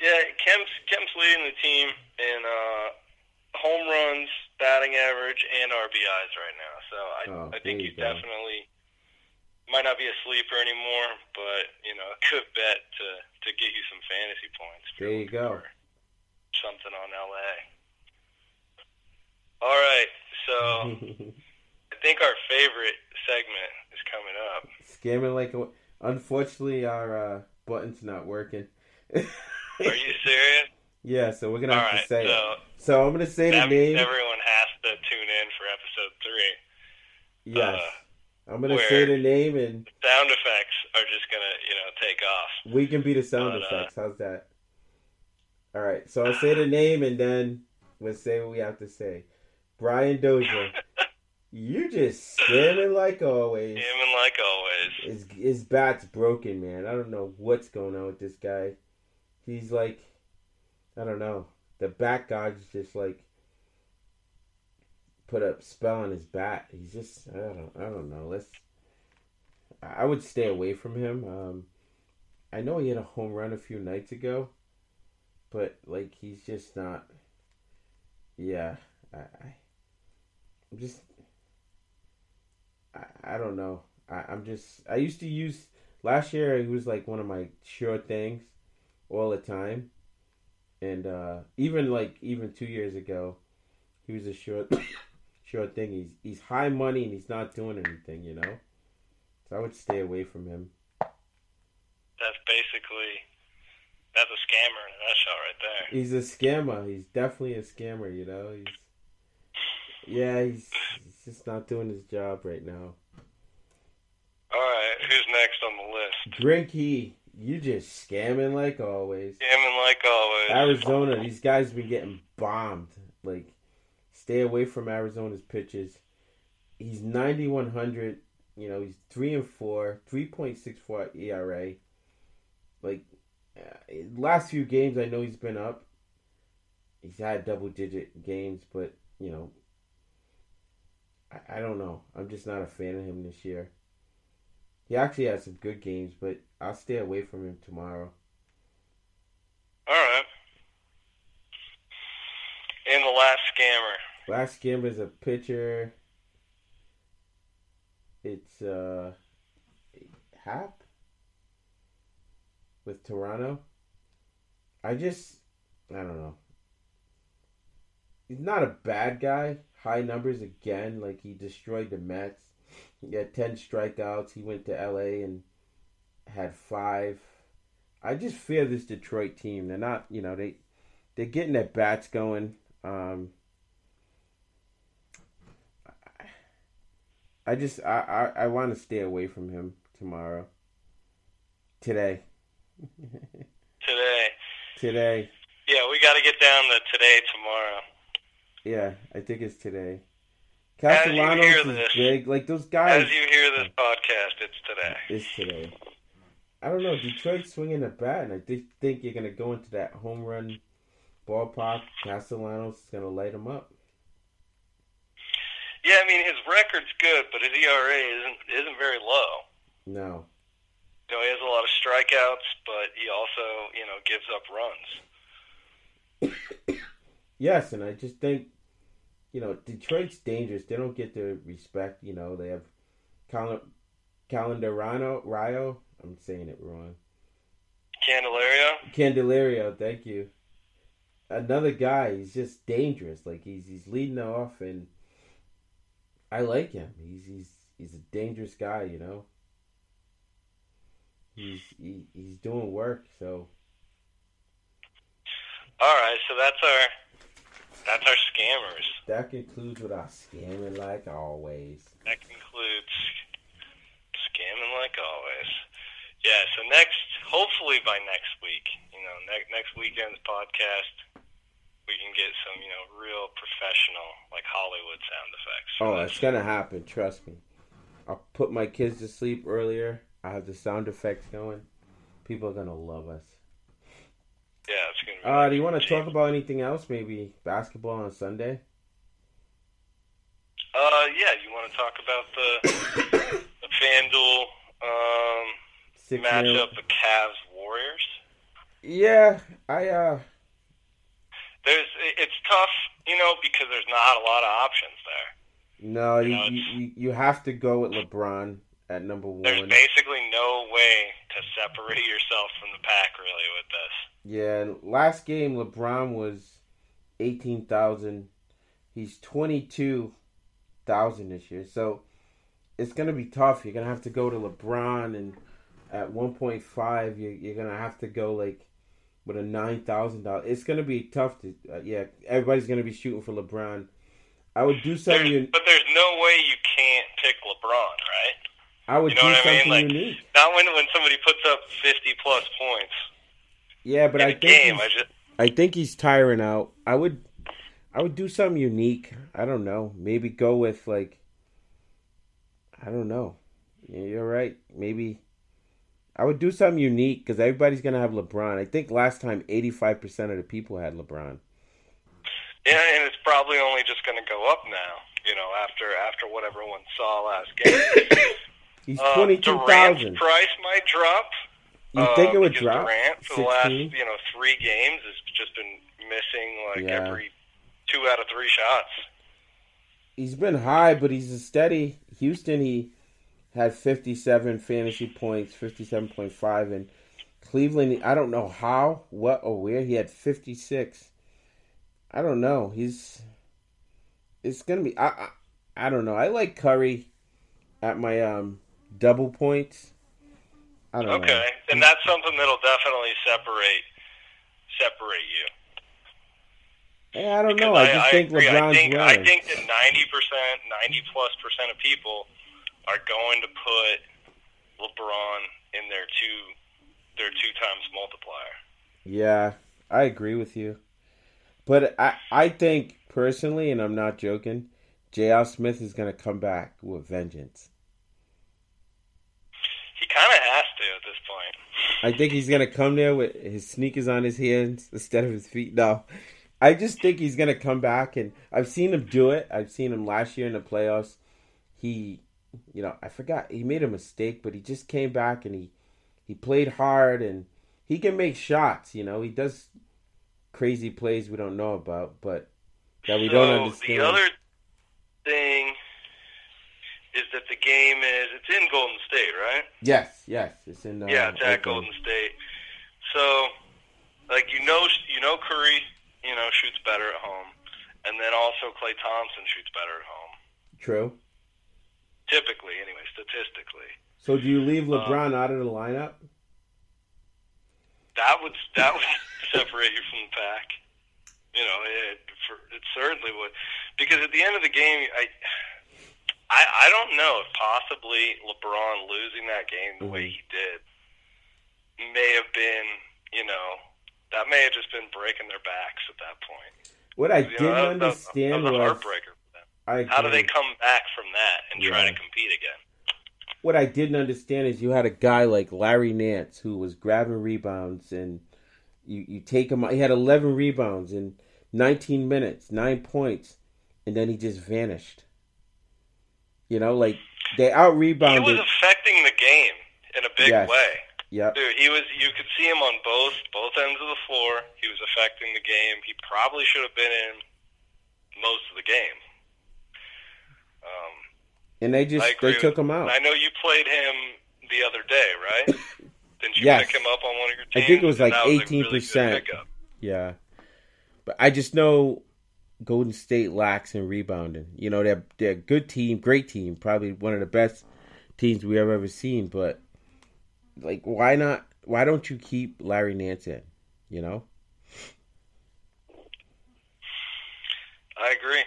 Yeah, Kemp's Kemp's leading the team in uh, home runs, batting average, and RBIs right now. So I, oh, I think he's definitely might not be a sleeper anymore, but you know, a good bet to to get you some fantasy points. There you go. Something on LA. All right, so I think our favorite segment is coming up. Scamming like a, unfortunately our uh, button's not working. Are you serious? Yeah, so we're gonna All have right, to say so it. So I'm gonna say the name. Everyone has to tune in for episode three. Yes. Uh, I'm gonna say the name and sound effects are just gonna, you know, take off. We can be the sound but, uh, effects. Uh, How's that? All right. So I'll say the name and then we'll say what we have to say. Brian Dozier. you just scamming like always. Scamming like always. His, his bat's broken, man. I don't know what's going on with this guy he's like, I don't know. The bat god's just like put a spell on his bat. He's just I don't I don't know. Let's. I would stay away from him. Um, I know he had a home run a few nights ago, but like he's just not. Yeah, I, I I'm just. I, I don't know. I, I'm just. I used to use last year. He was like one of my sure things all the time. And uh, even like even two years ago, he was a short short thing. He's he's high money and he's not doing anything, you know. So I would stay away from him. That's basically that's a scammer in a nutshell, right there. He's a scammer. He's definitely a scammer. You know. He's yeah. He's he's just not doing his job right now. All right, who's next on the list? Greinke. You just scamming like always. Scamming like always. Arizona, these guys been getting bombed. Like, stay away from Arizona's pitches. He's ninety one hundred. You know, he's three and four, three point six four ERA. Like, uh, last few games, I know he's been up. He's had double digit games, but you know, I, I don't know. I'm just not a fan of him this year. He actually had some good games, but I'll stay away from him tomorrow. All right. And the last scammer. Last scammer is a pitcher. It's uh Happ with Toronto. I just I don't know. He's not a bad guy. High numbers again, like he destroyed the Mets. He had 10 strikeouts. He went to LA and had five. I just fear this Detroit team. They're not, you know, they they're getting their bats going. Um, I just I I, I want to stay away from him tomorrow. Today. today. Today. Yeah, we got to get down to today tomorrow. Yeah, I think it's today. Castellanos is this, big. Like those guys. As you hear this podcast, it's today. It's today. I don't know. Detroit's swinging a bat, and I think you're going to go into that home run ballpark. Castellanos is going to light them up. Yeah, I mean his record's good, but his ERA isn't isn't very low. No. You know, he has a lot of strikeouts, but he also, you know, gives up runs. yes, and I just think you know, Detroit's dangerous. They don't get the respect. You know, they have Cal- Calendarano Rio. I'm saying it wrong. Candelario. Candelario, thank you. Another guy. He's just dangerous. Like he's he's leading off, and I like him. He's he's he's a dangerous guy. You know. He's he, he's doing work. So. All right, so that's our that's our scammers. That concludes with our scamming like always. That concludes scamming like always. Yeah, so next, hopefully by next week, you know, next next weekend's podcast, we can get some, you know, real professional, like Hollywood sound effects. Oh, it's gonna happen. Trust me. I'll put my kids to sleep earlier. I have the sound effects going. People are gonna love us. Yeah, it's gonna be. Uh, do you want to talk about anything else? Maybe basketball on Sunday. Uh, yeah. You want to talk about the the FanDuel um, Six matchup, the Cavs Warriors? Yeah, I uh. There's it's tough, you know, because there's not a lot of options there. No, you, you, know, you, you have to go with LeBron at number one. There's basically no way to separate yourself from the pack, really, with this. Yeah, last game LeBron was eighteen thousand. He's twenty two thousand this year, so it's gonna be tough. You're gonna have to go to LeBron, and at one point five, you're, you're gonna have to go like with a nine thousand dollars. It's gonna be tough to. Uh, yeah, everybody's gonna be shooting for LeBron. I would do something. There's, but there's no way you can't pick LeBron, right? I would you know do what something I mean? Like, unique. Not when when somebody puts up fifty plus points. Yeah, but I think game, I just I think he's tiring out. I would I would do something unique. I don't know. Maybe go with like I don't know. You're right. Maybe I would do something unique because everybody's gonna have LeBron. I think last time 85 percent of the people had LeBron. Yeah, and it's probably only just going to go up now. You know, after after what everyone saw last game. He's Uh, twenty two thousand. price might drop. You think it would drop? Durant for the last you know three games has just been missing like Yeah. every two out of three shots. He's been high, but he's a steady. Houston, he had fifty seven fantasy points, fifty seven point five, and Cleveland. I don't know how, what, or where he had fifty six. I don't know. He's. It's gonna be. I, I. I don't know. I like Curry at my um double points. I don't know. Okay, and that's something that'll definitely separate separate you. Yeah, I don't Because know. I just think agree. LeBron's I think I think that ninety percent, ninety plus percent of people are going to put LeBron in their two their two times multiplier. Yeah, I agree with you. But I I think personally, and I'm not joking, J.R. Smith is gonna come back with vengeance. He kind of has to at this point. I think he's gonna come there with his sneakers on his hands instead of his feet. No, I just think he's gonna come back, and I've seen him do it. I've seen him last year in the playoffs. He, you know, I forgot he made a mistake, but he just came back and he he played hard, and he can make shots. You know, he does crazy plays we don't know about, but that we so don't understand. the other thing is that the game is it's in Golden State, right? yes, yes, it's in. Uh, yeah, it's at. Golden State. So, like you know, you know Curry, you know shoots better at home, and then also Klay Thompson shoots better at home. True. Typically, anyway, statistically, So do you leave Um, LeBron out of the lineup? that would that would separate you from the pack. You know, it, for, it certainly would, because at the end of the game, I. I, I don't know if possibly LeBron losing that game the way he did may have been, you know, that may have just been breaking their backs at that point. What I didn't that understand that was a was How do they come back from that and try to compete again? what I didn't understand is you had a guy like Larry Nance who was grabbing rebounds and you, you take him he had 11 rebounds in 19 minutes, 9 points and then he just vanished. You know, like they out rebounded. He was affecting the game in a big Yes. way. Yep. Dude, he was. You could see him on both both ends of the floor. He was affecting the game. He probably should have been in most of the game. And they just they took him out. I know you played him the other day, right? Didn't you yes. pick him up on one of your teams? I think it was like eighteen percent. yeah, but I just know Golden State lacks in rebounding. You know they're they're a good team, great team, probably one of the best teams we have ever seen. But like, why not? Why don't you keep Larry Nance in? You know. I agree.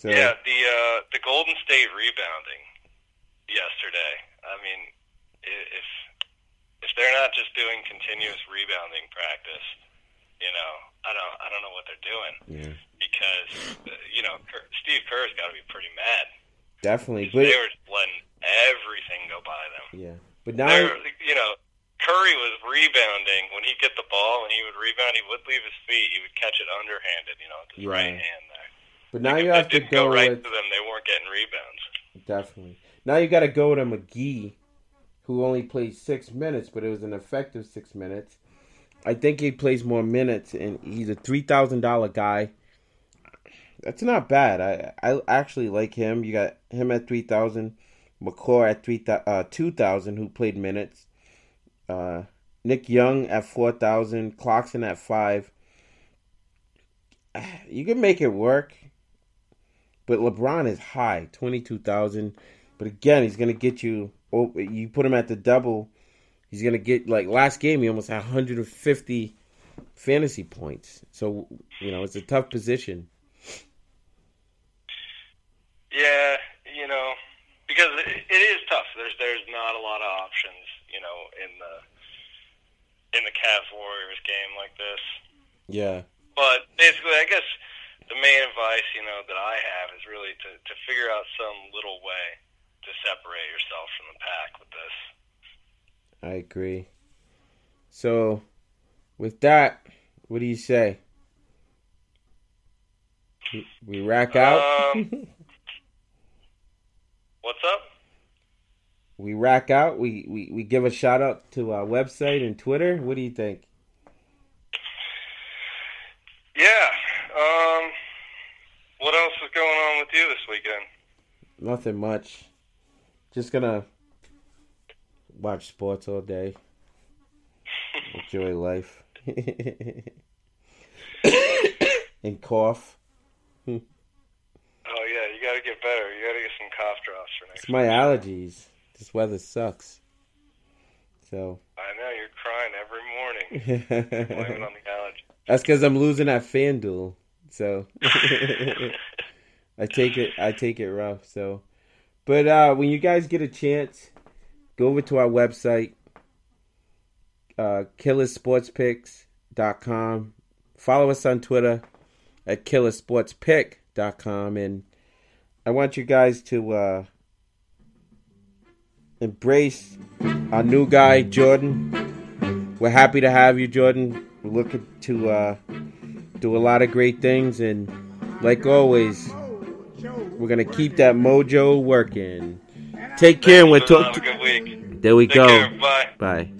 So, yeah, the uh, the Golden State rebounding yesterday. I mean, if if they're not just doing continuous rebounding practice, you know, I don't I don't know what they're doing. Yeah. Because uh, you know, Steve Kerr's got to be pretty mad. Definitely, but they were letting everything go by them. Yeah, but now you know. Curry was rebounding when he'd get the ball and he would rebound. He would leave his feet. He would catch it underhanded, you know, with his right, right hand there. But now you have to go, go right with, to them. They weren't getting rebounds. Definitely. Now you got to go to McGee, who only played six minutes, but it was an effective six minutes. I think he plays more minutes, and he's a three thousand dollar guy. That's not bad. I I actually like him. You got him at three thousand, McCaw at three uh, two thousand, who played minutes. Uh, Nick Young at four thousand, Clarkson at five. You can make it work. But LeBron is high, twenty two thousand. But again, he's gonna get you. Oh, you put him at the double, he's gonna get like last game. He almost had 150 fantasy points. So you know it's a tough position. Yeah, you know, because it, it is tough. There's there's not a lot of options, you know, in the in the Cavs Warriors game like this. Yeah. But basically, I guess the main advice, you know, that I have is really to, to figure out some little way to separate yourself from the pack with this. I agree. So, with that, what do you say? We rack out. Um, what's up? We rack out. We, we we give a shout out to our website and Twitter. What do you think? Yeah. Um, what else is going on with you this weekend? Nothing much. Just gonna watch sports all day. Enjoy life. and cough. oh yeah, you gotta get better. You gotta get some cough drops for next. It's my allergies. This weather sucks. So. I know you're crying every morning. Blaming on the allergy. That's because I'm losing at FanDuel. So I take it I take it rough. So but uh when you guys get a chance, go over to our website, uh killersportspicks.com. Follow us on Twitter at killersportspick.com and I want you guys to uh embrace our new guy Jordan. We're happy to have you, Jordan. We're looking to uh, do a lot of great things, and like always, we're gonna keep that mojo working. Take care, and we'll talk. Have a good week. There we Take go. Care. Bye. Bye.